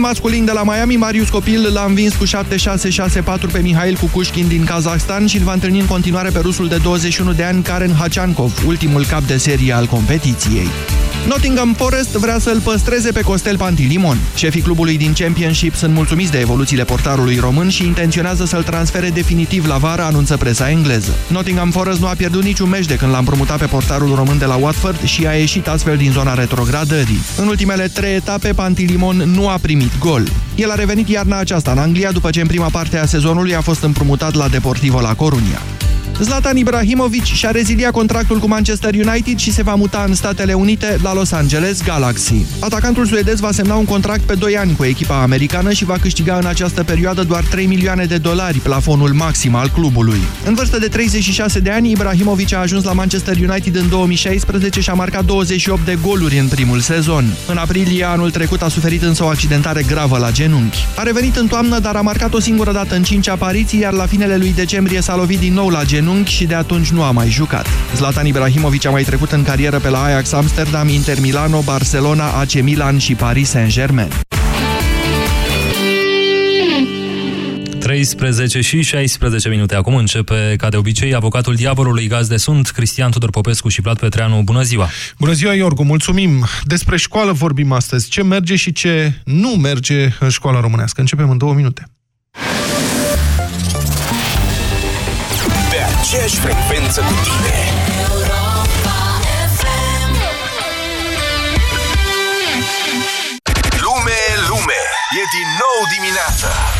masculin de la Miami, Marius Copil, l-a învins cu 7-6-6-4 pe Mihail Kukushkin din Kazakhstan și îl va întâlni în continuare pe rusul de 21 de ani, Karen Hachankov, ultimul cap de serie al competiției. Nottingham Forest vrea să-l păstreze pe Costel Pantilimon. Șefii clubului din Championship sunt mulțumiți de evoluțiile portarului român și intenționează să-l transfere definitiv la vară, anunță presa engleză. Nottingham Forest nu a pierdut niciun meci de când l-a împrumutat pe portarul român de la Watford și a ieșit astfel din zona retrogradării. În ultimele trei etape, Pantilimon nu a primit gol. El a revenit iarna aceasta în Anglia după ce în prima parte a sezonului a fost împrumutat la Deportivo la Coruña. Zlatan Ibrahimovic și-a reziliat contractul cu Manchester United și se va muta în Statele Unite la Los Angeles Galaxy. Atacantul suedez va semna un contract pe 2 ani cu echipa americană și va câștiga în această perioadă doar 3 milioane de dolari, plafonul maxim al clubului. În vârstă de 36 de ani, Ibrahimovic a ajuns la Manchester United în 2016 și a marcat 28 de goluri în primul sezon. În aprilie anul trecut a suferit însă o accidentare gravă la genunchi. A revenit în toamnă, dar a marcat o singură dată în 5 apariții, iar la finele lui decembrie s-a lovit din nou la genunchi genunchi și de atunci nu a mai jucat. Zlatan Ibrahimovic a mai trecut în carieră pe la Ajax Amsterdam, Inter Milano, Barcelona, AC Milan și Paris Saint-Germain. 13 și 16 minute. Acum începe, ca de obicei, avocatul diavolului gaz de sunt, Cristian Tudor Popescu și Vlad Petreanu. Bună ziua! Bună ziua, Iorgu! Mulțumim! Despre școală vorbim astăzi. Ce merge și ce nu merge în școala românească. Începem în două minute. Aceeași frecvență cu tine. Lume, lume, e din nou dimineața.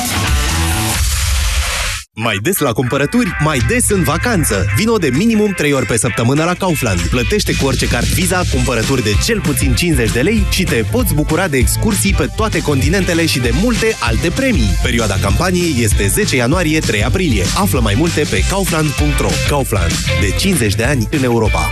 Mai des la cumpărături, mai des în vacanță. Vino de minimum 3 ori pe săptămână la Kaufland. Plătește cu orice card Visa cumpărături de cel puțin 50 de lei și te poți bucura de excursii pe toate continentele și de multe alte premii. Perioada campaniei este 10 ianuarie-3 aprilie. Află mai multe pe kaufland.ro. Kaufland. De 50 de ani în Europa.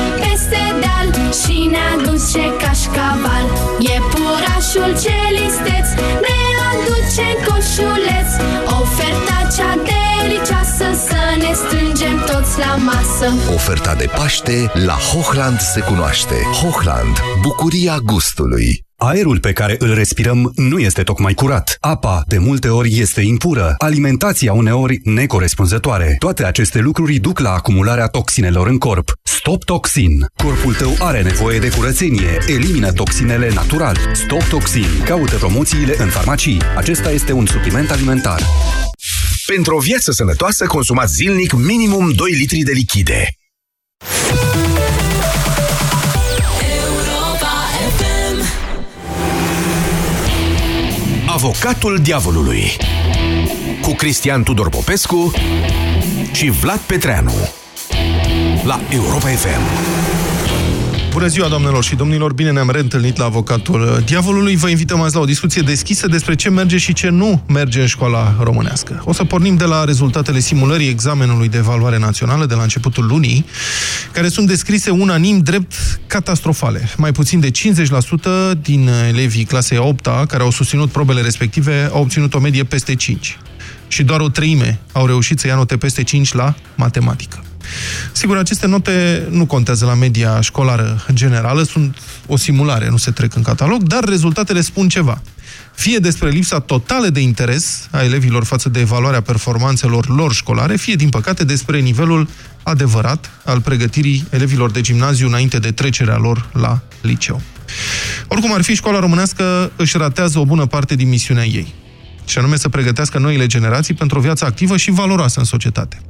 deal și ne aduce cașcaval. Iepurașul ce listeț ne aduce coșuleț Oferta cea delicioasă să ne strângem toți la masă Oferta de Paște la Hochland se cunoaște. Hochland, bucuria gustului. Aerul pe care îl respirăm nu este tocmai curat. Apa, de multe ori, este impură. Alimentația uneori necorespunzătoare. Toate aceste lucruri duc la acumularea toxinelor în corp. Stop Toxin. Corpul tău are nevoie de curățenie. Elimină toxinele natural. Stop Toxin. Caută promoțiile în farmacii. Acesta este un supliment alimentar. Pentru o viață sănătoasă, consumați zilnic minimum 2 litri de lichide. Avocatul diavolului cu Cristian Tudor Popescu și Vlad Petreanu la Europa FM. Bună ziua, doamnelor și domnilor! Bine ne-am reîntâlnit la avocatul diavolului. Vă invităm azi la o discuție deschisă despre ce merge și ce nu merge în școala românească. O să pornim de la rezultatele simulării examenului de evaluare națională de la începutul lunii, care sunt descrise unanim drept catastrofale. Mai puțin de 50% din elevii clasei 8 -a, care au susținut probele respective au obținut o medie peste 5. Și doar o treime au reușit să ia note peste 5 la matematică. Sigur, aceste note nu contează la media școlară generală, sunt o simulare, nu se trec în catalog, dar rezultatele spun ceva. Fie despre lipsa totală de interes a elevilor față de evaluarea performanțelor lor școlare, fie, din păcate, despre nivelul adevărat al pregătirii elevilor de gimnaziu înainte de trecerea lor la liceu. Oricum ar fi, școala românească își ratează o bună parte din misiunea ei și anume să pregătească noile generații pentru o viață activă și valoroasă în societate.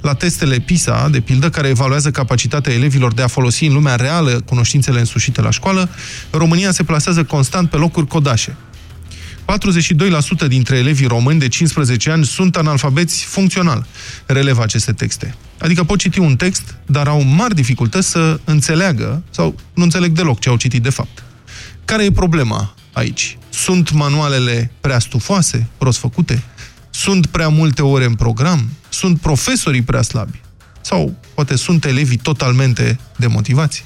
La testele PISA, de pildă, care evaluează capacitatea elevilor de a folosi în lumea reală cunoștințele însușite la școală, România se plasează constant pe locuri codașe. 42% dintre elevii români de 15 ani sunt analfabeți funcțional, relevă aceste texte. Adică pot citi un text, dar au mari dificultăți să înțeleagă sau nu înțeleg deloc ce au citit de fapt. Care e problema aici? Sunt manualele prea stufoase, prost făcute? Sunt prea multe ore în program? Sunt profesorii prea slabi? Sau poate sunt elevii totalmente demotivați?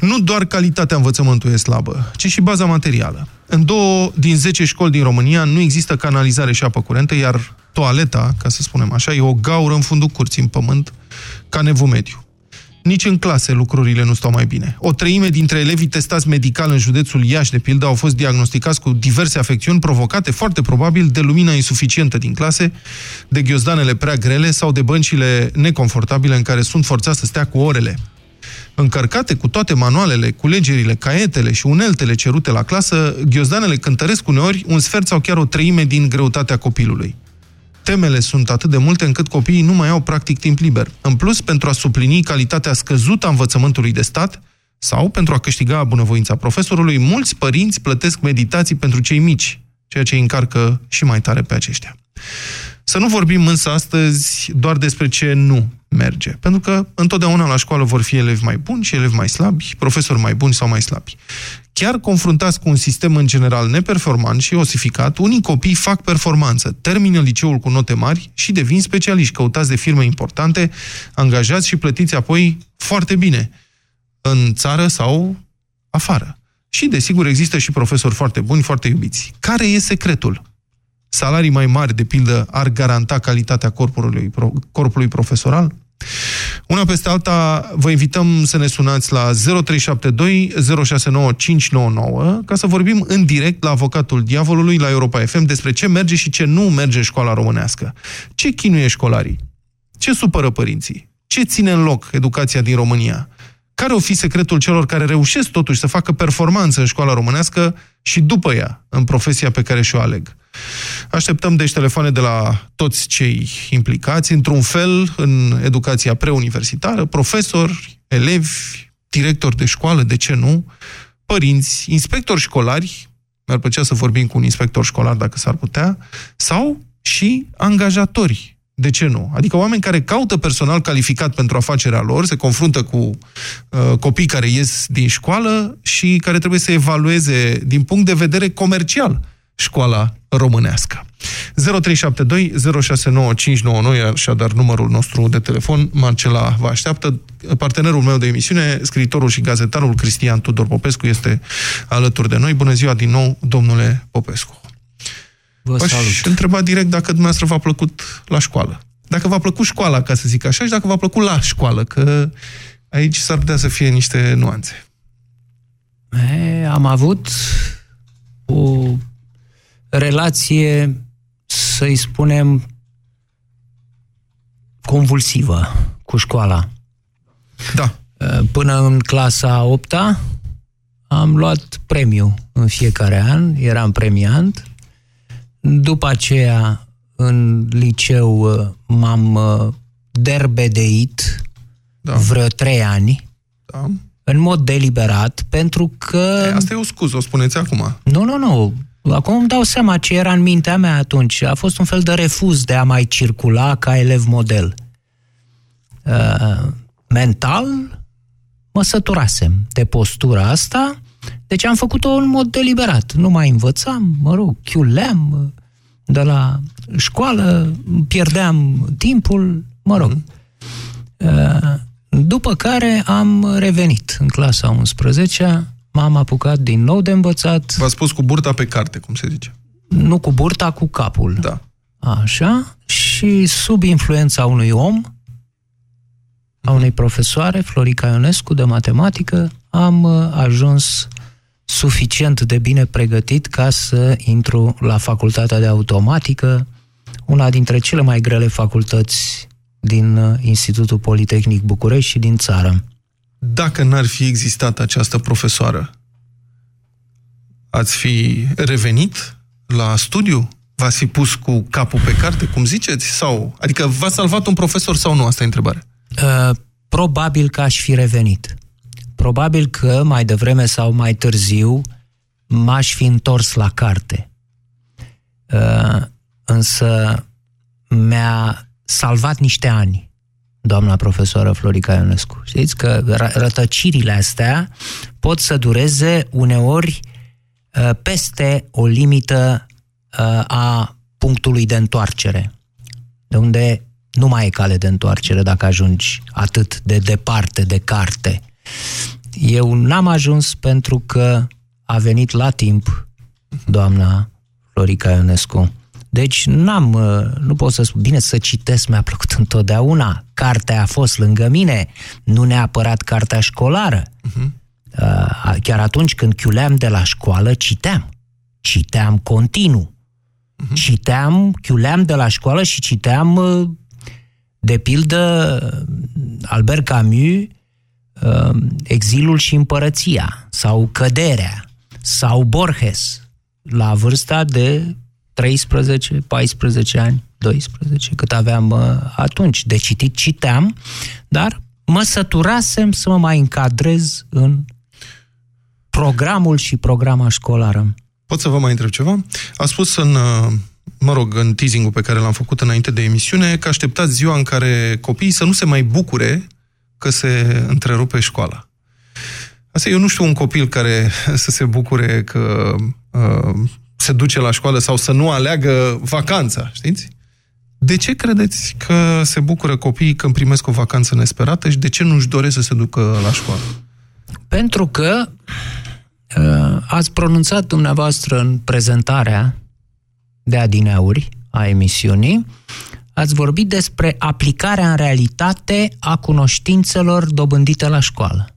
Nu doar calitatea învățământului e slabă, ci și baza materială. În două din 10 școli din România nu există canalizare și apă curentă, iar toaleta, ca să spunem așa, e o gaură în fundul curții, în pământ, ca nevul mediu. Nici în clase lucrurile nu stau mai bine. O treime dintre elevii testați medical în județul Iași, de pildă, au fost diagnosticați cu diverse afecțiuni provocate, foarte probabil, de lumina insuficientă din clase, de ghiozdanele prea grele sau de băncile neconfortabile în care sunt forțați să stea cu orele. Încărcate cu toate manualele, culegerile, caietele și uneltele cerute la clasă, ghiozdanele cântăresc uneori un sfert sau chiar o treime din greutatea copilului temele sunt atât de multe încât copiii nu mai au practic timp liber. În plus, pentru a suplini calitatea scăzută a învățământului de stat, sau pentru a câștiga bunăvoința profesorului, mulți părinți plătesc meditații pentru cei mici, ceea ce îi încarcă și mai tare pe aceștia. Să nu vorbim însă astăzi doar despre ce nu merge. Pentru că întotdeauna la școală vor fi elevi mai buni și elevi mai slabi, profesori mai buni sau mai slabi. Chiar confruntați cu un sistem în general neperformant și osificat, unii copii fac performanță, termină liceul cu note mari și devin specialiști căutați de firme importante, angajați și plătiți apoi foarte bine, în țară sau afară. Și, desigur, există și profesori foarte buni, foarte iubiți. Care e secretul? Salarii mai mari, de pildă, ar garanta calitatea corpului, corpului profesoral? Una peste alta, vă invităm să ne sunați la 0372 069 599 ca să vorbim în direct la avocatul diavolului la Europa FM despre ce merge și ce nu merge în școala românească. Ce chinuie școlarii? Ce supără părinții? Ce ține în loc educația din România? Care o fi secretul celor care reușesc totuși să facă performanță în școala românească și după ea, în profesia pe care și-o aleg? Așteptăm deci telefoane de la toți cei implicați, într-un fel, în educația preuniversitară, profesori, elevi, directori de școală, de ce nu, părinți, inspectori școlari, mi-ar plăcea să vorbim cu un inspector școlar dacă s-ar putea, sau și angajatori. De ce nu? Adică oameni care caută personal calificat pentru afacerea lor, se confruntă cu uh, copii care ies din școală și care trebuie să evalueze din punct de vedere comercial școala românească. 0372 069599 așadar numărul nostru de telefon. Marcela vă așteaptă. Partenerul meu de emisiune, scriitorul și gazetarul Cristian Tudor Popescu este alături de noi. Bună ziua din nou, domnule Popescu. Vă salut. Aș întreba direct dacă dumneavoastră v-a plăcut la școală. Dacă v-a plăcut școala, ca să zic așa, și dacă v-a plăcut la școală, că aici s-ar putea să fie niște nuanțe. E, am avut o relație, să-i spunem, convulsivă cu școala. Da. Până în clasa 8 -a, am luat premiu în fiecare an, eram premiant. După aceea, în liceu, m-am derbedeit da. vreo trei ani. Da. În mod deliberat, pentru că... E, asta e o scuză, o spuneți acum. Nu, nu, nu. Acum îmi dau seama ce era în mintea mea atunci. A fost un fel de refuz de a mai circula ca elev model. Uh, mental mă săturasem de postura asta, deci am făcut-o în mod deliberat. Nu mai învățam, mă rog, chiuleam de la școală, pierdeam timpul, mă rog. Uh, după care am revenit în clasa 11 m-am apucat din nou de învățat. V-a spus cu burta pe carte, cum se zice. Nu cu burta, cu capul. Da. Așa, și sub influența unui om, a unei profesoare, Florica Ionescu, de matematică, am uh, ajuns suficient de bine pregătit ca să intru la facultatea de automatică, una dintre cele mai grele facultăți din uh, Institutul Politehnic București și din țară. Dacă n-ar fi existat această profesoară, ați fi revenit la studiu? V-ați fi pus cu capul pe carte, cum ziceți? Sau, adică v-a salvat un profesor sau nu? Asta e întrebarea. Uh, probabil că aș fi revenit. Probabil că mai devreme sau mai târziu m-aș fi întors la carte. Uh, însă mi-a salvat niște ani doamna profesoară Florica Ionescu. Știți că rătăcirile astea pot să dureze uneori uh, peste o limită uh, a punctului de întoarcere, de unde nu mai e cale de întoarcere dacă ajungi atât de departe de carte. Eu n-am ajuns pentru că a venit la timp doamna Florica Ionescu. Deci n-am, uh, nu pot să spun, bine să citesc, mi-a plăcut întotdeauna. Cartea a fost lângă mine, nu neapărat cartea școlară. Uh-huh. Chiar atunci când chiuleam de la școală, citeam. Citeam continuu. Uh-huh. Citeam, chiuleam de la școală și citeam, uh, de pildă, Albert Camus, uh, Exilul și împărăția, sau Căderea, sau Borges, la vârsta de 13, 14 ani, 12, cât aveam uh, atunci. De citit citeam, dar mă săturasem să mă mai încadrez în programul și programa școlară. Pot să vă mai întreb ceva? A spus în, uh, mă rog, în teasing-ul pe care l-am făcut înainte de emisiune, că așteptați ziua în care copiii să nu se mai bucure că se întrerupe școala. Asta eu nu știu un copil care să se bucure că uh, se duce la școală sau să nu aleagă vacanța, știți? De ce credeți că se bucură copiii când primesc o vacanță nesperată și de ce nu-și doresc să se ducă la școală? Pentru că uh, ați pronunțat dumneavoastră în prezentarea de adineauri a emisiunii, ați vorbit despre aplicarea în realitate a cunoștințelor dobândite la școală.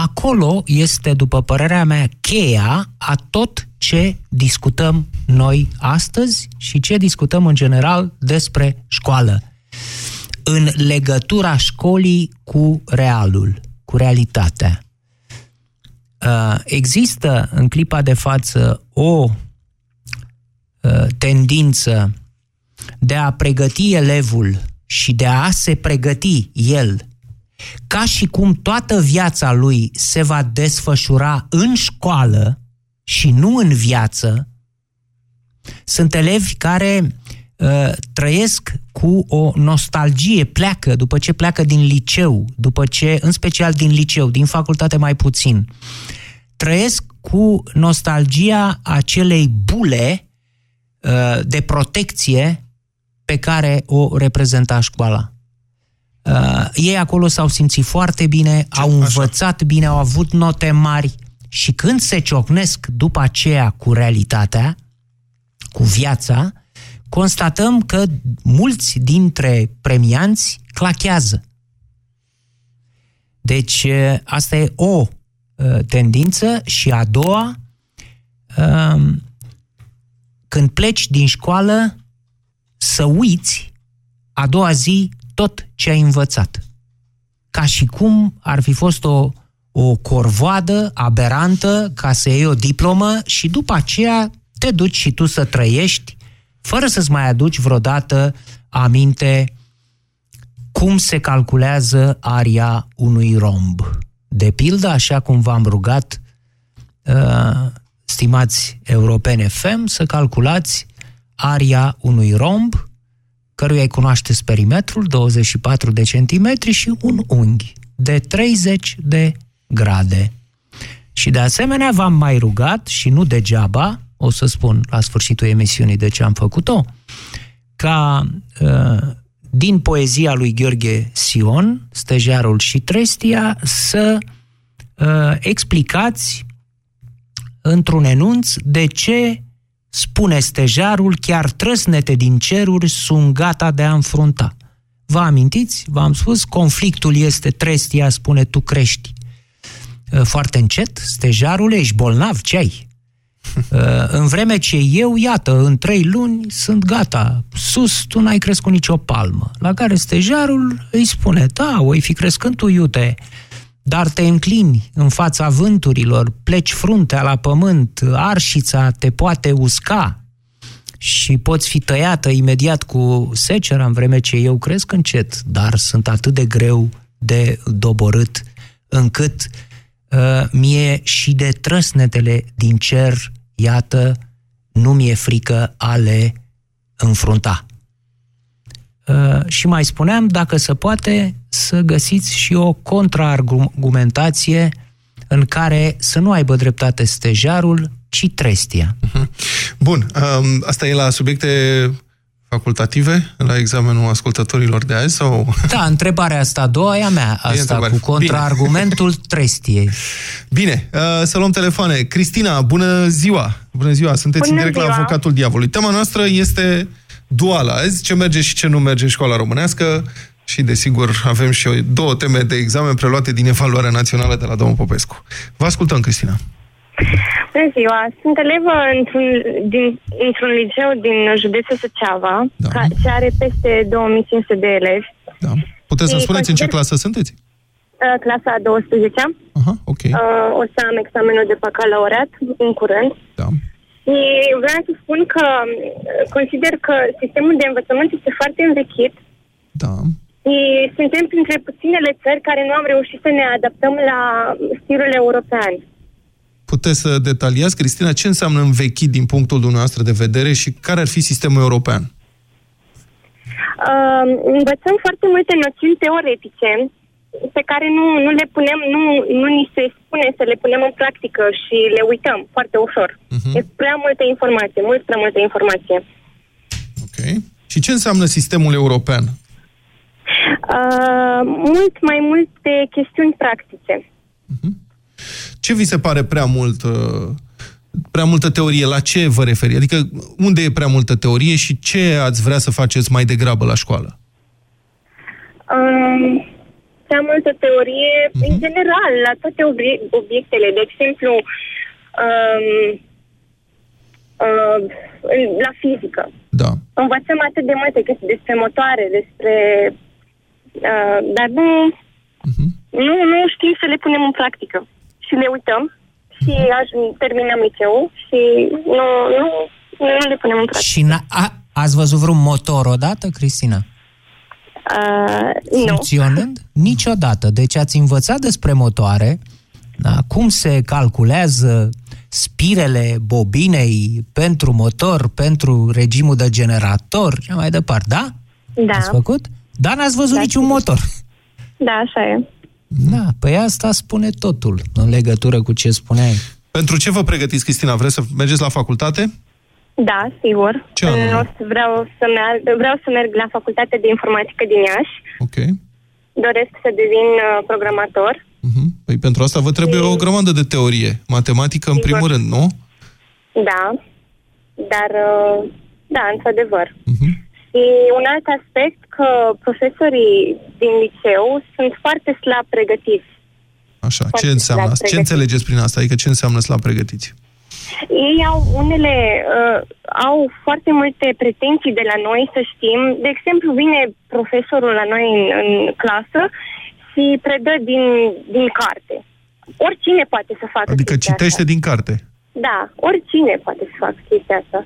Acolo este, după părerea mea, cheia a tot ce discutăm noi astăzi și ce discutăm în general despre școală. În legătura școlii cu realul, cu realitatea. Uh, există în clipa de față o uh, tendință de a pregăti elevul și de a se pregăti el ca și cum toată viața lui se va desfășura în școală, și nu în viață, sunt elevi care uh, trăiesc cu o nostalgie, pleacă după ce pleacă din liceu, după ce, în special din liceu, din facultate mai puțin, trăiesc cu nostalgia acelei bule uh, de protecție pe care o reprezenta școala. Uh, ei acolo s-au simțit foarte bine, au învățat Așa. bine, au avut note mari, și când se ciocnesc după aceea cu realitatea, cu viața, constatăm că mulți dintre premianți clachează. Deci asta e o tendință și a doua, când pleci din școală, să uiți a doua zi tot ce ai învățat. Ca și cum ar fi fost o o corvoadă aberantă ca să iei o diplomă și după aceea te duci și tu să trăiești fără să-ți mai aduci vreodată aminte cum se calculează aria unui romb. De pildă, așa cum v-am rugat, uh, stimați europene FEM, să calculați aria unui romb, căruia îi cunoașteți perimetrul, 24 de centimetri și un unghi de 30 de grade. Și de asemenea v-am mai rugat, și nu degeaba, o să spun la sfârșitul emisiunii de ce am făcut-o, ca uh, din poezia lui Gheorghe Sion, Stejarul și Trestia, să uh, explicați într-un enunț de ce spune stejarul, chiar trăsnete din ceruri sunt gata de a înfrunta. Vă amintiți? V-am spus, conflictul este trestia, spune tu crești. Uh, Foarte încet, stejarul, ești bolnav, ce ai? Uh, În vreme ce eu, iată, în trei luni sunt gata, sus tu n-ai crescut nicio palmă. La care stejarul îi spune, da, oi fi crescând tu iute, dar te înclini în fața vânturilor, pleci fruntea la pământ, arșița te poate usca și poți fi tăiată imediat cu secera în vreme ce eu cresc încet, dar sunt atât de greu de doborât încât uh, mie și de trăsnetele din cer, iată, nu mi-e frică a le înfrunta. Uh, și mai spuneam, dacă se poate, să găsiți și o contraargumentație în care să nu aibă dreptate stejarul, ci trestia. Bun, um, asta e la subiecte facultative, la examenul ascultătorilor de azi? sau? Da, întrebarea asta a doua e a mea, asta întrebare. cu contraargumentul trestiei. Bine, uh, să luăm telefoane. Cristina, bună ziua! Bună ziua, sunteți Bună în direct la ziua. Avocatul Diavolului. Tema noastră este duală azi, ce merge și ce nu merge în școala românească și, desigur, avem și două teme de examen preluate din evaluarea națională de la domnul Popescu. Vă ascultăm, Cristina. Bună ziua! Sunt elevă într-un, din, într-un liceu din județul Suceava, da. ca, ce are peste 2500 de elevi. Da. Puteți să Și spuneți în ce consider- clasă sunteți? Uh, clasa a 12 Aha, ok. uh, O să am examenul de bacalaureat în curând. Da. Și vreau să spun că uh, consider că sistemul de învățământ este foarte învechit. Da. Și suntem printre puținele țări care nu am reușit să ne adaptăm la stilul european. Puteți să detaliați, Cristina, ce înseamnă învechit din punctul dumneavoastră de vedere și care ar fi sistemul european? Uh, învățăm foarte multe noțiuni teoretice pe care nu, nu le punem, nu, nu ni se spune să le punem în practică și le uităm foarte ușor. Uh-huh. E prea multă informație, mult prea multă informație. Ok. Și ce înseamnă sistemul european? Uh, mult mai multe chestiuni practice. Ce vi se pare prea mult, uh, prea multă teorie? La ce vă referi? Adică unde e prea multă teorie și ce ați vrea să faceți mai degrabă la școală? Um, prea multă teorie, uh-huh. în general, la toate obie- obiectele. De exemplu, um, uh, în- la fizică. Da. Învățăm atât de multe chestii despre motoare, despre... Uh, dar nu, uh-huh. nu, nu știm să le punem în practică. Și le uităm și aș, terminăm liceul și nu, nu, nu le punem în practică. Și n- a, ați văzut vreun motor odată, Cristina? Uh, nu. Funcționând? Niciodată. Deci ați învățat despre motoare, da, cum se calculează spirele bobinei pentru motor, pentru regimul de generator și mai departe, da? Da. Ați făcut? Dar n-ați văzut Da, niciun sigur. motor. Da, așa e. Da, păi asta spune totul în legătură cu ce spuneai. Pentru ce vă pregătiți, Cristina? Vreți să mergeți la facultate? Da, sigur. Ce anume? O să vreau, să merg, vreau să merg la Facultatea de Informatică din Iași. Ok. Doresc să devin uh, programator. Păi pentru asta vă trebuie o grămadă de teorie. Matematică, în primul rând, nu? Da, dar, uh, da, într-adevăr. Mhm. Și un alt aspect, că profesorii din liceu sunt foarte slab pregătiți. Așa. Ce Foarte înseamnă slab asta? Ce pregătiți. înțelegeți prin asta? Adică ce înseamnă slab pregătiți? Ei au unele, uh, au foarte multe pretenții de la noi să știm. De exemplu, vine profesorul la noi în, în clasă și predă din, din carte. Oricine poate să facă Adică chestia citește asta. din carte. Da, oricine poate să facă chestia asta.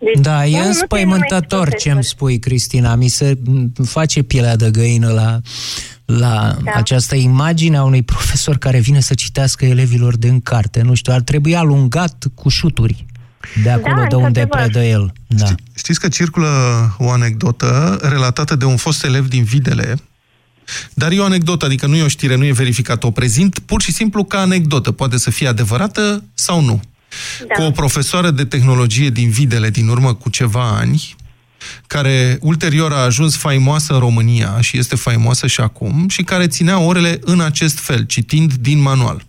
Da. Deci, Da, nu- e nu te înspăimântător numești ce îmi spui, Cristina. Mi se m, face pielea de găină la, la Da. această imagine a unui profesor care vine să citească elevilor din carte. Nu știu, ar trebui alungat cu șuturi de acolo Da, de unde într-adevăr. predă el. Da. Știți că circulă o anecdotă relatată de un fost elev din Videle Dar e o anecdotă, adică nu e o știre, nu e verificat. O prezint pur și simplu ca anecdotă. Poate să fie adevărată sau nu. Da. Cu o profesoară de tehnologie din Videle din urmă cu ceva ani, care ulterior a ajuns faimoasă în România și este faimoasă și acum, și care ținea orele în acest fel, citind din manual.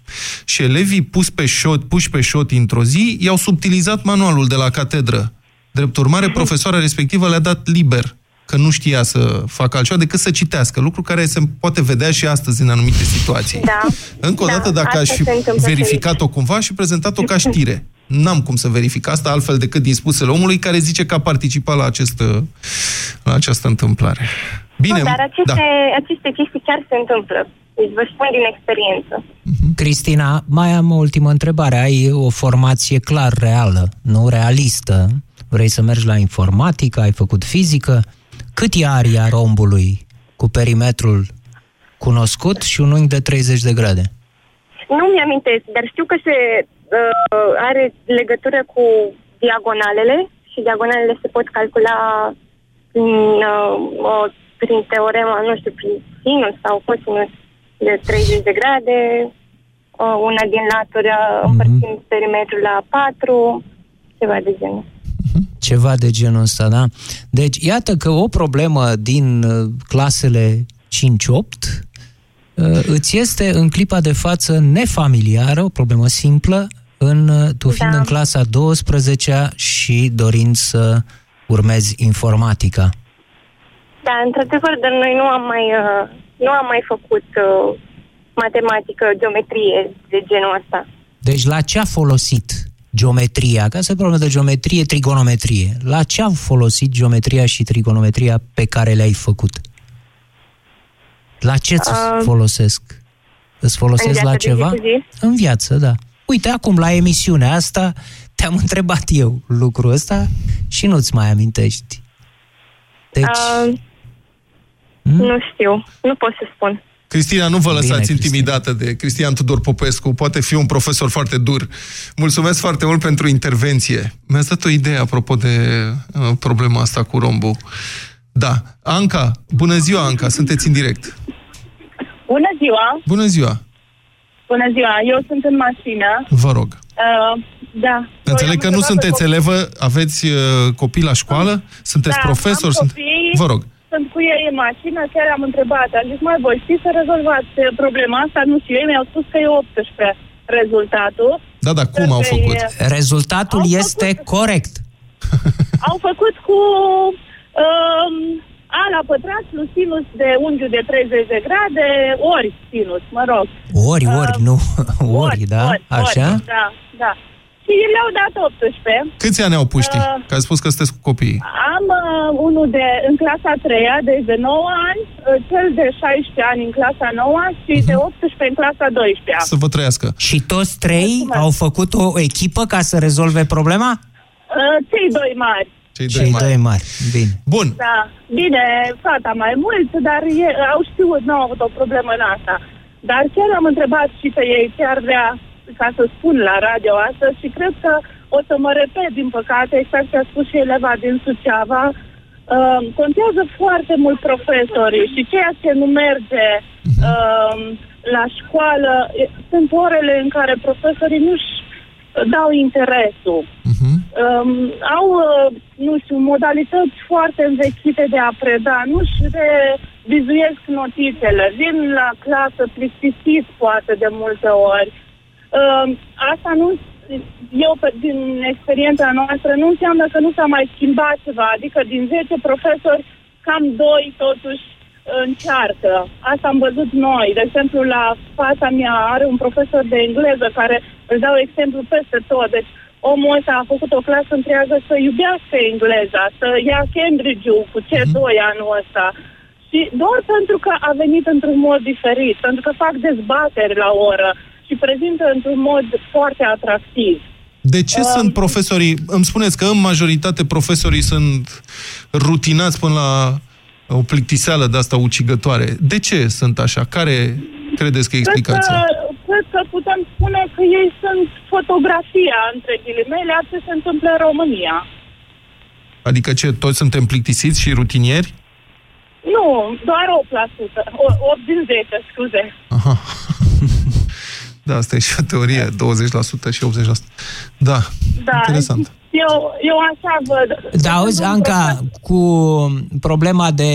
Și elevii pus pe șot, puși pe șot într-o zi, i-au subtilizat manualul de la catedră. Drept urmare, profesoara respectivă le-a dat liber că nu știa să facă altceva decât să citească, lucru care se poate vedea și astăzi în anumite situații. Da. Încă o da, dată, dacă aș fi verificat-o cumva și prezentat-o ca știre. N-am cum să verific asta altfel decât din spusele omului care zice că a participat la, acest, la această întâmplare. Bine, nu, dar aceste, da. aceste chestii chiar se întâmplă. Deci vă spun din experiență. Cristina, mai am o ultimă întrebare. Ai o formație clar reală, nu realistă. Vrei să mergi la informatică, ai făcut fizică. Cât e aria rombului cu perimetrul cunoscut și un unghi de 30 de grade? Nu mi-amintesc, dar știu că se uh, are legătură cu diagonalele și diagonalele se pot calcula prin, uh, o, prin teorema, nu știu, prin sinus sau cosinus de 30 de grade, uh, una din laturi mm-hmm. împărțind perimetrul la 4, ceva de genul. Ceva de genul ăsta, da? Deci, iată că o problemă din uh, clasele 5-8 uh, îți este în clipa de față nefamiliară, o problemă simplă, în, uh, tu fiind da. în clasa 12 și dorind să urmezi informatica. Da, într-adevăr, dar noi nu am mai, nu am mai făcut matematică, geometrie de genul ăsta. Deci la ce a folosit geometria, ca să problemă de geometrie, trigonometrie. La ce au folosit geometria și trigonometria pe care le-ai făcut? La ce îți uh, folosesc? Îți folosesc la ceva? Zi? În viață, da. Uite, acum la emisiunea asta te-am întrebat eu lucrul ăsta și nu-ți mai amintești. Deci... Uh, hmm? Nu știu, nu pot să spun. Cristina, nu vă lăsați Bine, intimidată de Cristian Tudor Popescu, poate fi un profesor foarte dur. Mulțumesc foarte mult pentru intervenție. Mi-ați dat o idee apropo de uh, problema asta cu rombu. Da. Anca, bună ziua, Anca, sunteți în direct. Bună ziua! Bună ziua! Bună ziua, eu sunt în mașină. Vă rog. Uh, da. Înțeleg că nu sunteți elevă, aveți uh, copii la școală? Sunteți da, profesor? Am sunt... copii, Vă rog sunt cu ei în mașină, chiar am întrebat, am zis, mai voi știți să rezolvați problema asta? Nu știu, ei mi-au spus că e 18 rezultatul. Da, dar cum au făcut? Rezultatul au este făcut, corect. Au făcut cu um, A la pătrat plus sinus de unghiul de 30 de grade, ori sinus, mă rog. Ori, ori, uh, nu, ori, ori da? Ori, Așa? Ori, da, da și le-au dat 18. Câți ani au puștii? Uh, Că ați spus că sunteți cu copiii. Am uh, unul de, în clasa 3 deci de 9 ani, uh, cel de 16 ani în clasa 9 și uh-huh. de 18 în clasa 12 Să vă trăiască. Și toți trei Mulțumesc. au făcut o echipă ca să rezolve problema? Uh, cei doi mari. Cei doi, Cei mari. doi mari. Bine. Bun. Da. Bine, fata mai mult, dar e, au știut, nu au avut o problemă în asta. Dar chiar am întrebat și pe ei ce ar vrea ca să spun la radio astăzi și cred că o să mă repet, din păcate, exact ce a spus și eleva din Suceava, uh, contează foarte mult profesorii și ceea ce nu merge uh, la școală sunt orele în care profesorii nu-și dau interesul. Uh-huh. Um, au, uh, nu știu, modalități foarte învechite de a preda, nu-și revizuiesc notițele, vin la clasă plictisit poate de multe ori. Uh, asta nu, eu din experiența noastră, nu înseamnă că nu s-a mai schimbat ceva. Adică din 10 profesori, cam 2 totuși încearcă. Asta am văzut noi. De exemplu, la fata mea are un profesor de engleză care îl dau exemplu peste tot. Deci omul ăsta a făcut o clasă întreagă să iubească engleza, să ia Cambridge-ul cu C2 mm-hmm. anul ăsta. Și doar pentru că a venit într-un mod diferit, pentru că fac dezbateri la oră, și prezintă într-un mod foarte atractiv. De ce um, sunt profesorii, îmi spuneți că în majoritate profesorii sunt rutinați până la o plictiseală de asta ucigătoare. De ce sunt așa? Care credeți că e explicația? Cred că, cred că putem spune că ei sunt fotografia, între ghilimele, a ce se întâmplă în România. Adică ce, toți suntem plictisiți și rutinieri? Nu, doar 8%. O- 8 din 10, scuze. Da, asta e și o teorie, 20% și 80%. Da, Da, interesant. Eu, eu așa văd. Da, auzi, Anca, cu problema de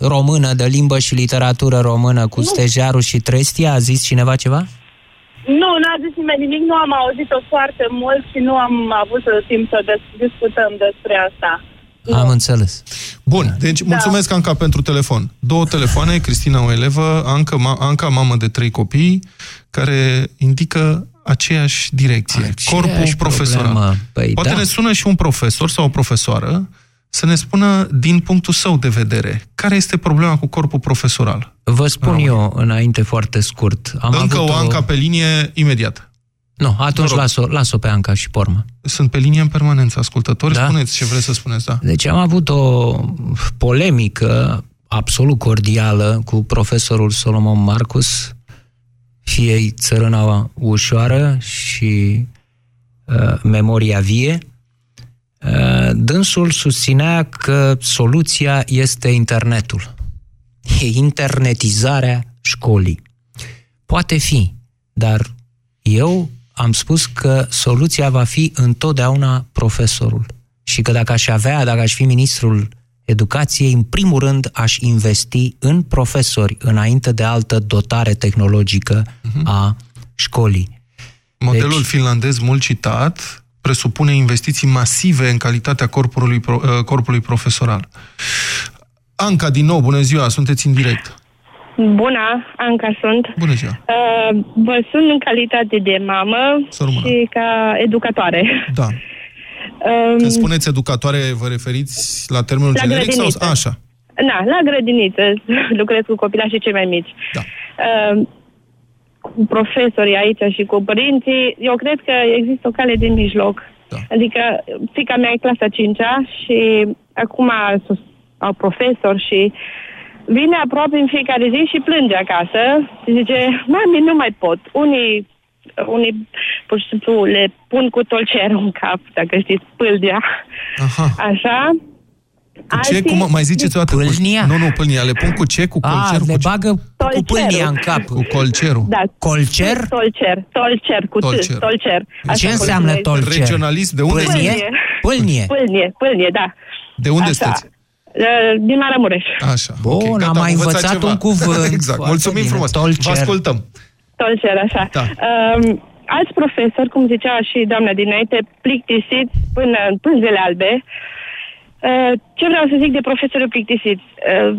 română, de limbă și literatură română, cu Stejaru și Trestia, a zis cineva ceva? Nu, n-a zis nimeni nimic, nu am auzit-o foarte mult și nu am avut timp să des- discutăm despre asta. Am înțeles. Bun, deci mulțumesc, Anca, pentru telefon. Două telefoane, Cristina, o elevă, Anca, ma, Anca mamă de trei copii, care indică aceeași direcție. Aceeași corpul profesoral. problemă. Păi Poate da. ne sună și un profesor sau o profesoară să ne spună din punctul său de vedere care este problema cu corpul profesoral. Vă spun eu înainte foarte scurt. Am Încă avut o Anca pe linie imediat. Nu, atunci las-o, las-o pe Anca și pormă. Sunt pe linie în permanență, ascultători. Da? Spuneți ce vreți să spuneți, da. Deci am avut o polemică absolut cordială cu profesorul Solomon Marcus, fie țărâna ușoară și uh, memoria vie. Uh, dânsul susținea că soluția este internetul. E internetizarea școlii. Poate fi, dar eu am spus că soluția va fi întotdeauna profesorul. Și că dacă aș avea, dacă aș fi ministrul educației, în primul rând aș investi în profesori înainte de altă dotare tehnologică a școlii. Modelul deci... finlandez mult citat presupune investiții masive în calitatea corpului, pro- uh, corpului profesoral. Anca, din nou, bună ziua, sunteți în direct. Bună, Anca sunt. Bună ziua. Uh, vă sunt în calitate de mamă Să rămână. și ca educatoare. Da. Um, Când spuneți educatoare, vă referiți la termenul La generic sau... grădiniță. Așa. Na, la grădiniță lucrez cu copilașii cei mai mici. Da. Uh, cu profesorii aici și cu părinții, eu cred că există o cale de mijloc. Da. Adică fica mea e clasa 5 și acum sus- au profesor și vine aproape în fiecare zi și plânge acasă și zice, mami, nu mai pot. Unii, unii pur și simplu le pun cu tolcerul în cap, dacă știți, pâldea. Aha. Așa. Cu ce? Cum, mai ziceți o dată? Pâlnia? Nu, nu, pâlnia. Le pun cu ce? Cu A, colcerul? le cu ce? bagă cu pâlnia în cap. Cu colcerul. Da. Colcer? Tolcer, tolcer, cu Tolcer. T, tolcer. Ce înseamnă tolcer? Regionalist, de unde Pâlnie? sunteți? Pâlnie. Pâlnie, pâlnie, da. De unde Așa. sunteți? Uh, Din Maramureș. Așa. Bun, ok, gata, am mai învățat învățat ceva. un cuvânt. exact. Foarte Mulțumim bine. frumos. Tolcer. Vă ascultăm. Tolcer, așa. Da. Um, alți profesori, cum zicea și doamna dinainte, plictisiți până în pânzele albe. Uh, ce vreau să zic de profesori plictisiți? Uh,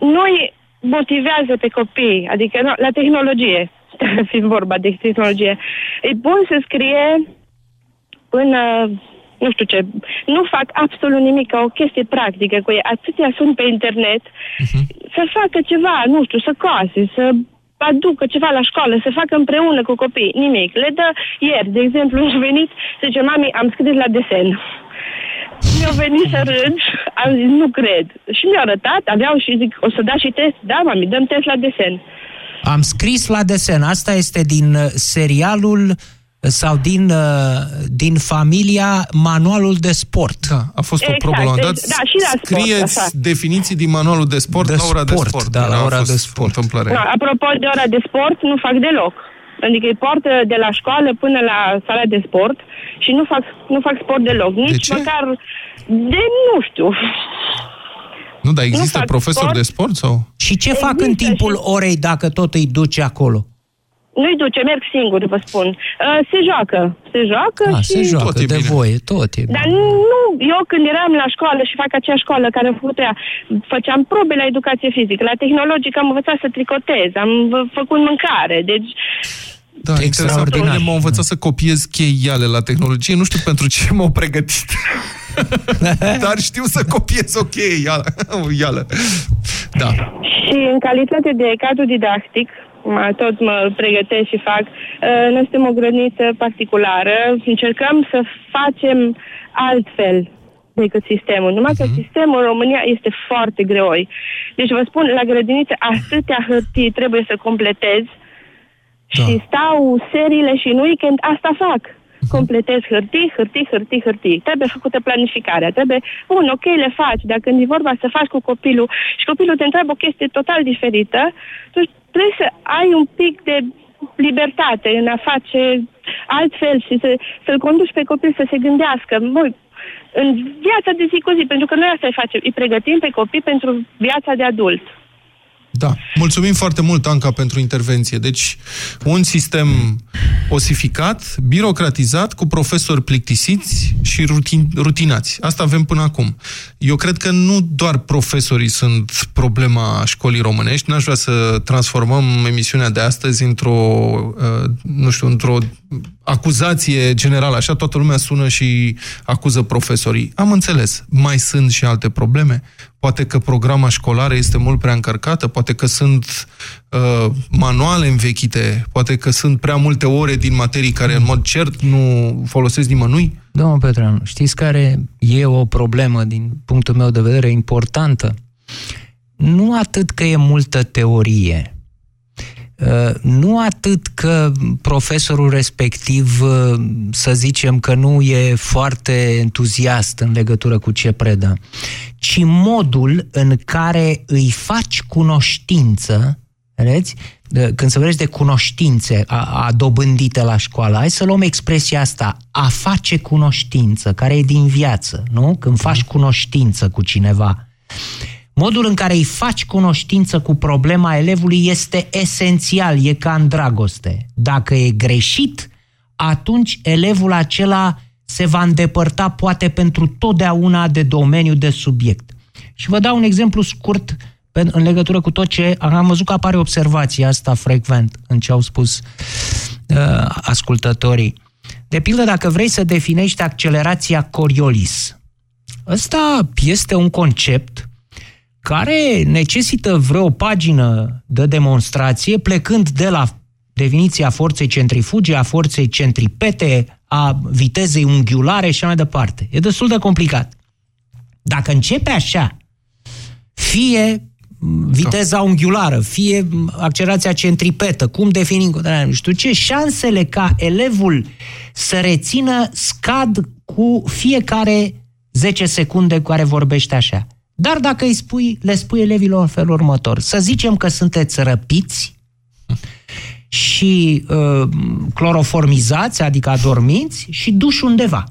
noi motivează pe copii, adică nu, la tehnologie, fiind vorba de tehnologie. E bun să scrie până nu știu ce, nu fac absolut nimic ca o chestie practică cu ei. Atâția sunt pe internet să facă ceva, nu știu, să coase, să aducă ceva la școală, să facă împreună cu copii. Nimic. Le dă ieri, de exemplu, a venit, zice, mami, am scris la desen. Mi-au venit să râd, am zis, nu cred. Și mi-au arătat, aveau și zic, o să da și test? Da, mami, dăm test la desen. Am scris la desen. Asta este din uh, serialul uh, sau din, uh, din familia Manualul de Sport. Da, a fost o Exact, probă la un dat. deci, da, și la sport, Scrieți așa. definiții din manualul de sport De la ora de sport, sport. da, la Era- a ora fost de sport. Întâmplare. Da, apropo de ora de sport, nu fac deloc. Adică îi poartă de la școală până la sala de sport și nu fac, nu fac sport deloc. Nici ce? măcar de, nu știu, Nu, dar există fac profesori sport. de sport sau? Și ce fac în timpul orei dacă tot îi duce acolo? Nu-i duce, merg singur, vă spun. Uh, se joacă, se joacă A, și... se joacă e de bine. voie, tot e Dar nu, eu când eram la școală și fac acea școală care am făcut ea, făceam probe la educație fizică. La tehnologică am învățat să tricotez, am v- făcut mâncare, deci Da, interesant. Pe Extraordinar. mine m-au învățat să copiez cheiale la tehnologie. Nu știu pentru ce m-au pregătit. Dar știu să copiez o cheie ială. ială. Da. Și în calitate de cadru didactic, mă- tot mă pregătesc și fac, uh, noi suntem o grădiniță particulară, încercăm să facem altfel decât sistemul. Numai că sistemul în România este foarte greoi. Deci vă spun, la grădiniță atâtea hârtii trebuie să completez și stau seriile și în weekend asta fac. completezi hârtii, hârtii, hârtii, hârtii. Trebuie făcută planificarea. Trebuie, bun, ok, le faci. Dacă când e vorba să faci cu copilul și copilul te întreabă o chestie total diferită, tu trebuie să ai un pic de libertate în a face altfel și să, să-l conduci pe copil să se gândească. Mă, în viața de zi cu zi, pentru că noi asta îi facem, îi pregătim pe copii pentru viața de adult. Da. Mulțumim foarte mult, Anca, pentru intervenție. Deci, un sistem osificat, birocratizat, cu profesori plictisiți și rutin, rutinați. Asta avem până acum. Eu cred că nu doar profesorii sunt problema școlii românești. N-aș vrea să transformăm emisiunea de astăzi într-o, uh, nu știu, într-o acuzație generală. Așa toată lumea sună și acuză profesorii. Am înțeles. Mai sunt și alte probleme? Poate că programa școlară este mult prea încărcată, poate că sunt uh, manuale învechite, poate că sunt prea multe ore din materii care în mod cert nu folosesc nimănui? Domnul Petreanu, știți care e o problemă din punctul meu de vedere importantă? Nu atât că e multă teorie, Uh, nu atât că profesorul respectiv, uh, să zicem că nu e foarte entuziast în legătură cu ce predă, ci modul în care îi faci cunoștință, vedeți? Când se vorbește de cunoștințe a, a dobândite la școală, hai să luăm expresia asta, a face cunoștință, care e din viață, nu? Când faci cunoștință cu cineva. Modul în care îi faci cunoștință cu problema elevului este esențial, e ca în dragoste. Dacă e greșit, atunci elevul acela se va îndepărta poate pentru totdeauna de domeniu de subiect. Și vă dau un exemplu scurt în legătură cu tot ce am văzut că apare observația asta frecvent în ce au spus uh, ascultătorii. De pildă, dacă vrei să definești accelerația Coriolis, ăsta este un concept care necesită vreo pagină de demonstrație, plecând de la definiția forței centrifuge, a forței centripete, a vitezei unghiulare și așa mai departe. E destul de complicat. Dacă începe așa, fie viteza unghiulară, fie accelerația centripetă, cum definim, nu știu ce, șansele ca elevul să rețină scad cu fiecare 10 secunde cu care vorbește așa. Dar dacă îi spui, le spui elevilor în felul următor, să zicem că sunteți răpiți și uh, cloroformizați, adică adormiți, și duși undeva.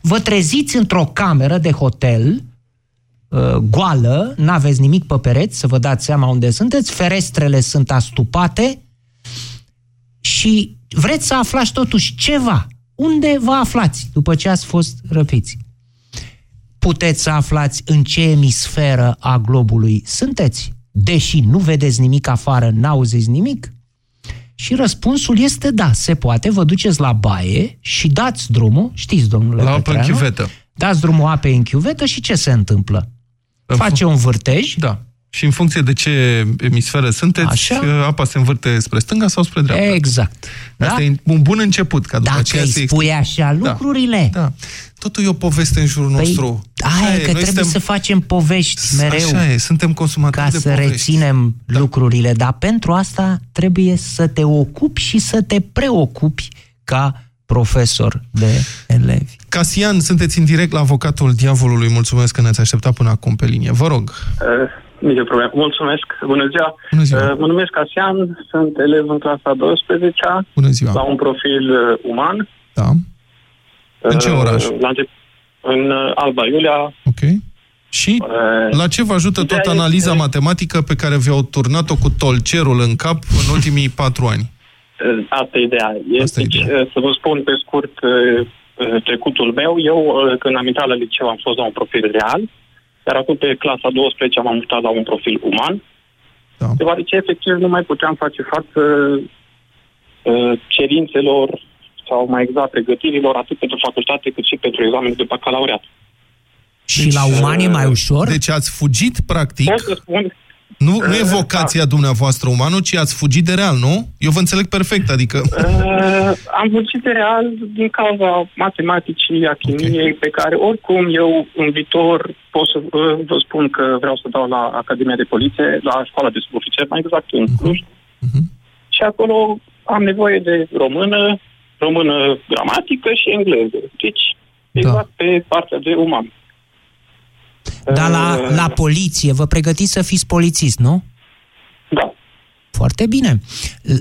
Vă treziți într-o cameră de hotel, uh, goală, n-aveți nimic pe pereți, să vă dați seama unde sunteți, ferestrele sunt astupate și vreți să aflați totuși ceva. Unde vă aflați după ce ați fost răpiți? puteți să aflați în ce emisferă a globului sunteți, deși nu vedeți nimic afară, n-auziți nimic? Și răspunsul este da, se poate, vă duceți la baie și dați drumul, știți, domnule La apă Petreanu, în chiuvetă. Dați drumul apei în chiuvetă și ce se întâmplă? Face un vârtej. Da. Și în funcție de ce emisferă sunteți, Așa? apa se învârte spre stânga sau spre dreapta. Exact. Asta Da? e un bun început. Ca după Dacă aceea îi să spui explic- așa lucrurile. Da. Totul e o poveste în jurul nostru. Aia Așa e, e, că noi trebuie suntem- să facem povești mereu. Așa e, suntem consumatori ca de să povești. reținem da. lucrurile, dar pentru asta trebuie să te ocupi și să te preocupi ca profesor de elevi. Casian, sunteți în direct la avocatul diavolului. Mulțumesc că ne-ați așteptat până acum pe linie. Vă rog. Uh, nicio problemă. Mulțumesc. Bună ziua. Bună ziua. Uh, mă numesc Casian, sunt elev în clasa 12 Bună ziua. la un profil uh, uman. Da. În ce Uh, oraș? La încep- în uh, Alba Iulia. Ok. Și la ce vă ajută ideea tot analiza este- matematică pe care vi-au turnat-o cu tolcerul în cap în ultimii patru ani? Uh, Asta e ideea. Este, deci, uh, să vă spun pe scurt uh, uh, trecutul meu. Eu, uh, când am intrat la liceu, am fost la un profil real, iar acum pe clasa 12 am mutat la un profil uman, da. deoarece efectiv nu mai puteam face față uh, cerințelor sau mai exact pregătirilor atât pentru facultate cât și pentru examenul de bacalaureat. Și la uman e mai ușor? Deci ați fugit, practic... Pot să spun... Nu, nu e vocația dumneavoastră umană, ci ați fugit de real, nu? Eu vă înțeleg perfect, adică... Uh, am fugit de real din cauza matematicii, a chimiei, okay. pe care oricum eu în viitor pot să uh, vă spun că vreau să dau la Academia de Poliție, la școala de subofițer, mai exact în Cluj. Uh-huh. Și acolo am nevoie de română, română gramatică și engleză. Deci, exact da. pe partea de uman. Dar la, la poliție, vă pregătiți să fiți polițist, nu? Da. Foarte bine.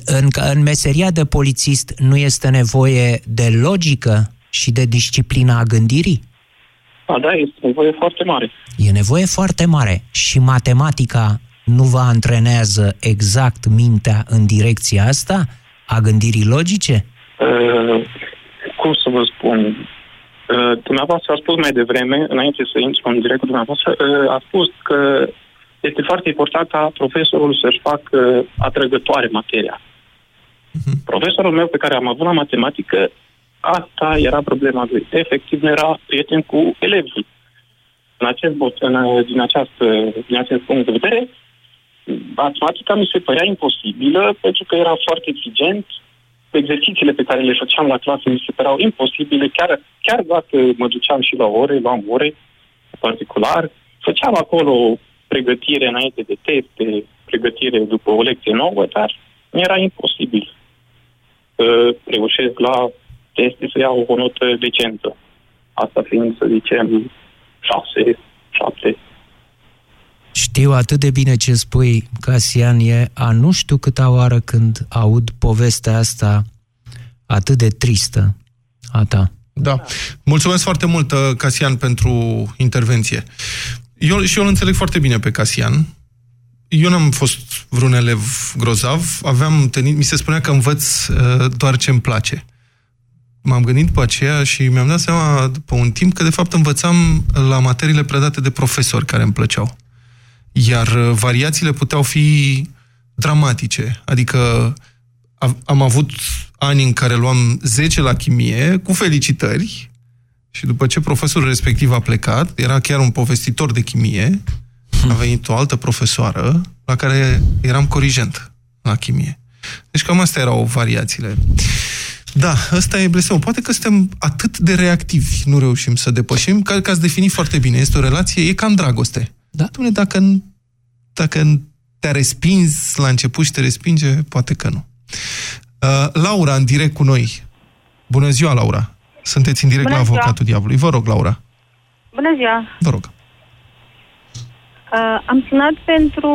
În, în meseria de polițist nu este nevoie de logică și de disciplina a gândirii? Da, da, este nevoie foarte mare. E nevoie foarte mare. Și matematica nu vă antrenează exact mintea în direcția asta, a gândirii logice? Uh, cum să vă spun? Uh, dumneavoastră a spus mai devreme, înainte să intru în direct cu dumneavoastră, uh, a spus că este foarte important ca profesorul să-și facă atrăgătoare materia. Uh-huh. Profesorul meu pe care am avut la matematică, asta era problema lui. Efectiv, nu era prieten cu elevii. În acest, în, din, această, din acest punct de vedere, matematica mi se părea imposibilă pentru că era foarte exigent. Exercițiile pe care le făceam la clasă mi se păreau imposibile, chiar, chiar dacă mă duceam și la ore, luam ore particular, făceam acolo pregătire înainte de teste, pregătire după o lecție nouă, dar nu era imposibil. Să reușesc la teste să iau o notă decentă. Asta fiind, să zicem, 6, 7, știu atât de bine ce spui, Casian, e a nu știu câta oară când aud povestea asta atât de tristă a ta. Da. Mulțumesc foarte mult, uh, Casian, pentru intervenție. Eu, și eu îl înțeleg foarte bine pe Casian. Eu n-am fost vreun elev grozav, aveam tenit, mi se spunea că învăț uh, doar ce îmi place. M-am gândit pe aceea și mi-am dat seama după un timp că de fapt învățam la materiile predate de profesori care îmi plăceau. Iar uh, variațiile puteau fi dramatice. Adică am avut ani în care luam 10 la chimie, cu felicitări, și după ce profesorul respectiv a plecat, era chiar un povestitor de chimie, a venit o altă profesoară la care eram corigent la chimie. Deci cam astea erau variațiile. Da, ăsta e blestemul. Poate că suntem atât de reactivi, nu reușim să depășim, că, că ați definit foarte bine. Este o relație, e ca în dragoste. Da? Dumne, dacă, dacă te-a respins la început și te respinge, poate că nu. Uh, Laura, în direct cu noi. Bună ziua, Laura. Sunteți în direct Bună la ziua. Avocatul Diavolului. Vă rog, Laura. Bună ziua. Vă rog. Uh, am sunat pentru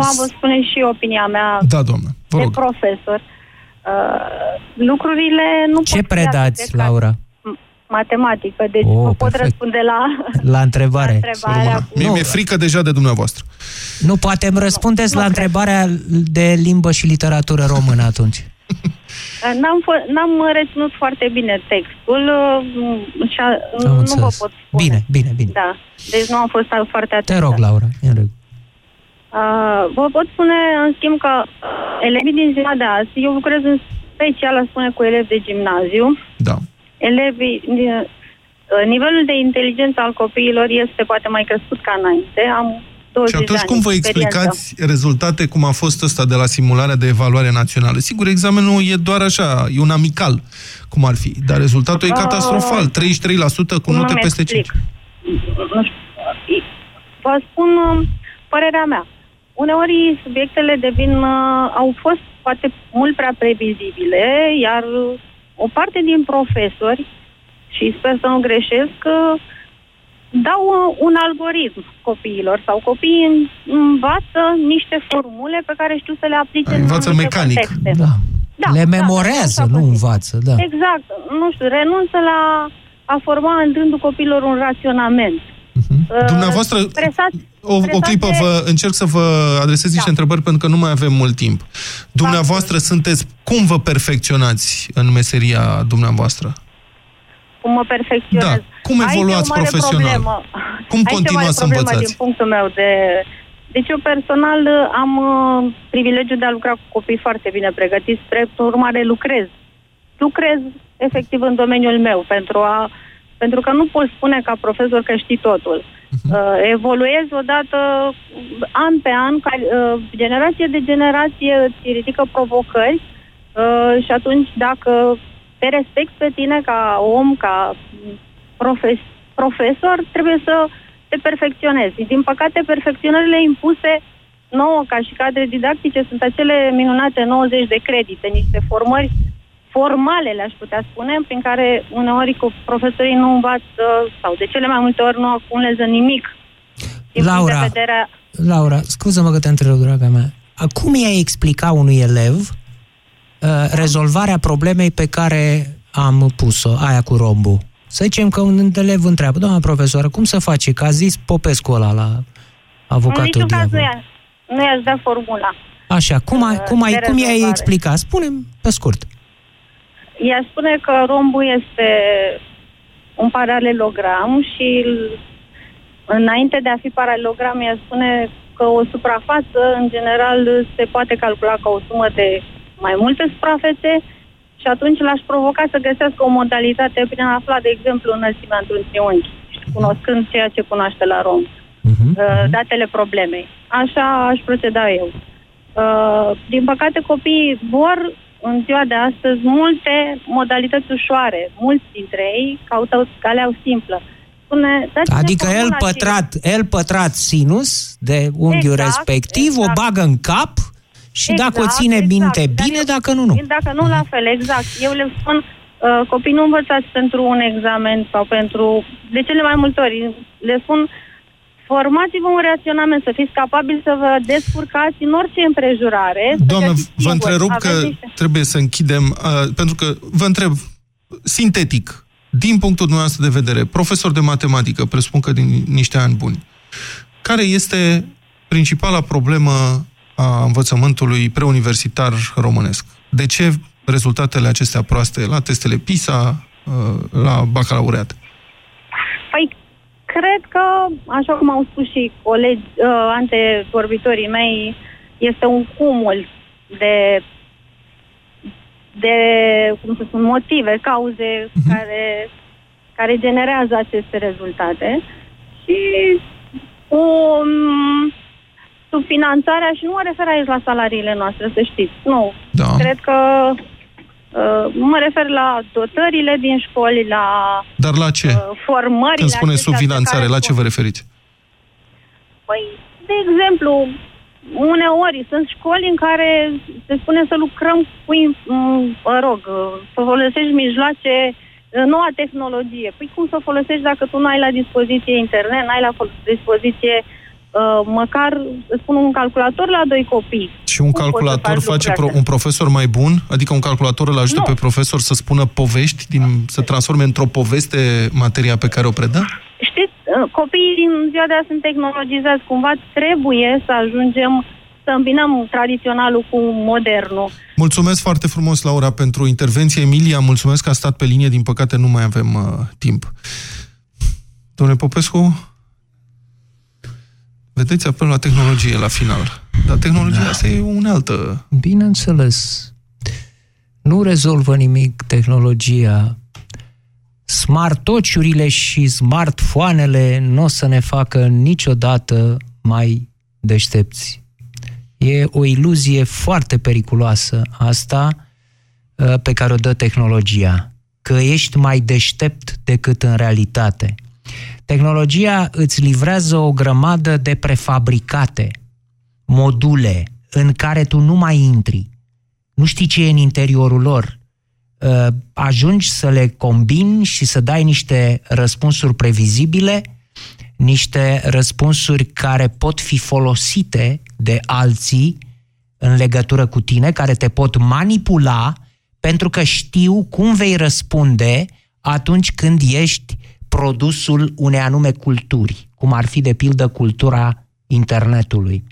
a vă spune și opinia mea da, doamnă. Vă de rog. profesor. Uh, lucrurile nu Ce pot predați, Laura? Matematică, deci oh, pot perfect. răspunde la, la întrebare. La întrebarea cu... Mie mi-e frică deja de dumneavoastră. Nu, poate îmi răspundeți nu, la nu întrebarea cred. de limbă și literatură română atunci. N-am, n-am reținut foarte bine textul uh, și a, nu înțeles. vă pot spune. Bine, bine, bine. Da, deci nu am fost foarte atentă. Te rog, Laura, în regulă. Uh, vă pot spune, în schimb, că elevii din ziua de azi, eu lucrez în special, aș spune, cu elevi de gimnaziu. Da elevii, nivelul de inteligență al copiilor este poate mai crescut ca înainte. Am 20 și atunci cum vă explicați rezultate cum a fost ăsta de la simularea de evaluare națională? Sigur, examenul e doar așa, e un amical, cum ar fi, dar rezultatul uh, e catastrofal, 33% cu note peste explic. 5. Nu știu. Vă spun uh, părerea mea. Uneori subiectele devin, uh, au fost poate mult prea previzibile, iar o parte din profesori, și sper să nu greșesc, dau un algoritm copiilor sau copiii învață niște formule pe care știu să le aplice în Învață mecanic. Contexte. Da. Da, le da, memorează, da, nu învață. Da. Exact. Nu știu, renunță la a forma în rândul copilor un raționament. Uh-huh. Dumneavoastră, presați, o, o clipă, vă, încerc să vă adresez niște da. întrebări pentru că nu mai avem mult timp. Dumneavoastră sunteți, cum vă perfecționați în meseria dumneavoastră? Cum mă perfecționez? Da. Cum evoluați profesional? Problemă. Cum Aici continuați să învățați? din punctul meu de... Deci eu personal am uh, privilegiul de a lucra cu copii foarte bine pregătiți, spre urmare lucrez. Lucrez efectiv în domeniul meu pentru a pentru că nu poți spune ca profesor că știi totul. Uh, evoluezi odată, an pe an, ca, uh, generație de generație îți ridică provocări uh, și atunci dacă te respecti pe tine ca om, ca profes, profesor, trebuie să te perfecționezi. Din păcate, perfecționările impuse nouă ca și cadre didactice sunt acele minunate 90 de credite, niște formări formale, le-aș putea spune, prin care uneori cu profesorii nu învață sau de cele mai multe ori nu acumulează nimic. Din punct Laura, de vedere... Laura, scuză-mă că te întreb, draga mea. Cum i-ai explica unui elev uh, rezolvarea problemei pe care am pus-o, aia cu rombul? Să zicem că un elev întreabă, doamna profesoară, cum să face? Că a zis Popescu ăla la în avocatul niciun caz nu, diavol. i nu i-aș da formula. Așa, cum, ai, cum, ai, de cum i-ai rezolvare. explica? spune pe scurt. Ea spune că rombul este un paralelogram și îl- înainte de a fi paralelogram, ea spune că o suprafață, în general, se poate calcula ca o sumă de mai multe suprafețe și atunci l-aș provoca să găsească o modalitate prin a afla, de exemplu, înălțimea într-un triunghi, cunoscând ceea ce cunoaște la romb, Mhm. uh, datele problemei. Așa aș proceda eu. Uh, din păcate, copiii vor în ziua de astăzi multe modalități ușoare. Mulți dintre ei caută calea simplă. Spune, dați-ne Adică el formula și- pătrat, el pătrat sinus de unghiul Exact, respectiv, o exact. bagă în cap și dacă o ține minte bine, dacă nu, nu. Dacă nu, la fel, exact. Eu le spun, uh, copii nu învățați pentru un examen sau pentru... De cele mai multe ori le spun, formați-vă un raționament, să fiți capabili să vă descurcați în orice împrejurare. să Doamnă, găsiți vă singuri. întrerup Aveți că niște- trebuie să închidem, uh, pentru că vă întreb, sintetic, din punctul dumneavoastră de vedere, profesor de matematică, presupun că din niște ani buni, care este principala problemă a învățământului preuniversitar românesc? De ce rezultatele acestea proaste la testele PISA, uh, la bacalaureat? Păi, cred că, așa cum au spus și colegi, uh, antevorbitorii mei, este un cumul de de, cum să spun, motive, cauze care, care generează aceste rezultate și o um, subfinanțarea, și nu mă refer aici la salariile noastre, să știți, nu. Da. Cred că uh, mă refer la dotările din școli, la Dar la ce? uh, formările Când spuneți acestea pe subfinanțare, care la ce vă referiți? Păi, de exemplu, uneori sunt școli în care se spune să lucrăm cu, im- m, mă rog, să folosești mijloace, noua tehnologie. Păi cum să folosești dacă tu nu ai la dispoziție internet, n-ai la fol- dispoziție uh, măcar, să spun, un calculator la doi copii. Și un Cum poți să calculator faci face lucrurile pro- astea? un profesor mai bun? Adică un calculator îl ajută Nu. pe profesor să spună povești, din, să transforme într-o poveste materia pe care o predă? Știți, uh, copiii din ziua de azi sunt tehnologizați. Cumva trebuie să ajungem să îmbinăm tradiționalul cu modernul. Mulțumesc foarte frumos, Laura, pentru intervenție. Emilia, mulțumesc că a stat pe linie. Din păcate, nu mai avem uh, timp. Domnule Popescu, vedeți apel la tehnologie la final. Dar tehnologia da. asta e o unealtă. Bineînțeles. Nu rezolvă nimic tehnologia. Smartociurile și smartfoanele nu o să ne facă niciodată mai deștepți. E o iluzie foarte periculoasă asta uh, pe care o dă tehnologia. Că ești mai deștept decât în realitate. Tehnologia îți livrează o grămadă de prefabricate, module în care tu nu mai intri. Nu știi ce e în interiorul lor. Uh, Ajungi să le combini și să dai niște răspunsuri previzibile, niște răspunsuri care pot fi folosite de alții în legătură cu tine, care te pot manipula pentru că știu cum vei răspunde atunci când ești produsul unei anume culturi, cum ar fi de pildă cultura internetului.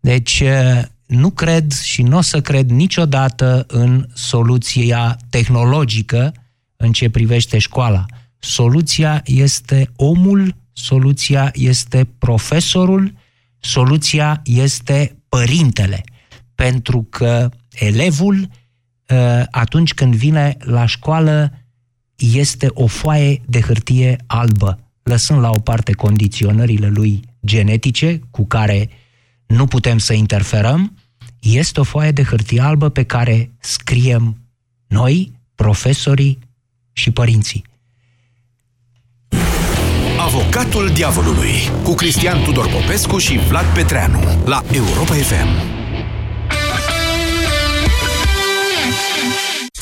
Deci eh, nu cred și nu o să cred niciodată în soluția tehnologică în ce privește școala. Soluția este omul, soluția este profesorul, soluția este părintele. Pentru că elevul, eh, atunci când vine la școală, este o foaie de hârtie albă, lăsând la o parte condiționările lui genetice, cu care nu putem să interferăm, este o foaie de hârtie albă pe care scriem noi, profesorii și părinții. Avocatul diavolului cu Cristian Tudor Popescu și Vlad Petreanu la Europa FM.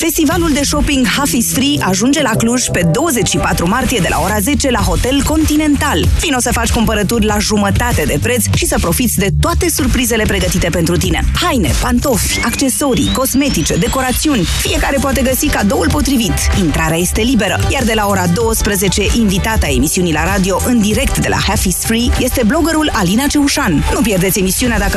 Festivalul de shopping Half is Free ajunge la Cluj pe 24 martie de la ora 10 la Hotel Continental. Vino să faci cumpărături la jumătate de preț și să profiți de toate surprizele pregătite pentru tine. Haine, pantofi, accesorii, cosmetice, decorațiuni. Fiecare poate găsi cadoul potrivit. Intrarea este liberă, iar de la ora 12, invitata emisiunii la radio în direct de la Half is Free este bloggerul Alina Ceușan. Nu pierdeți emisiunea dacă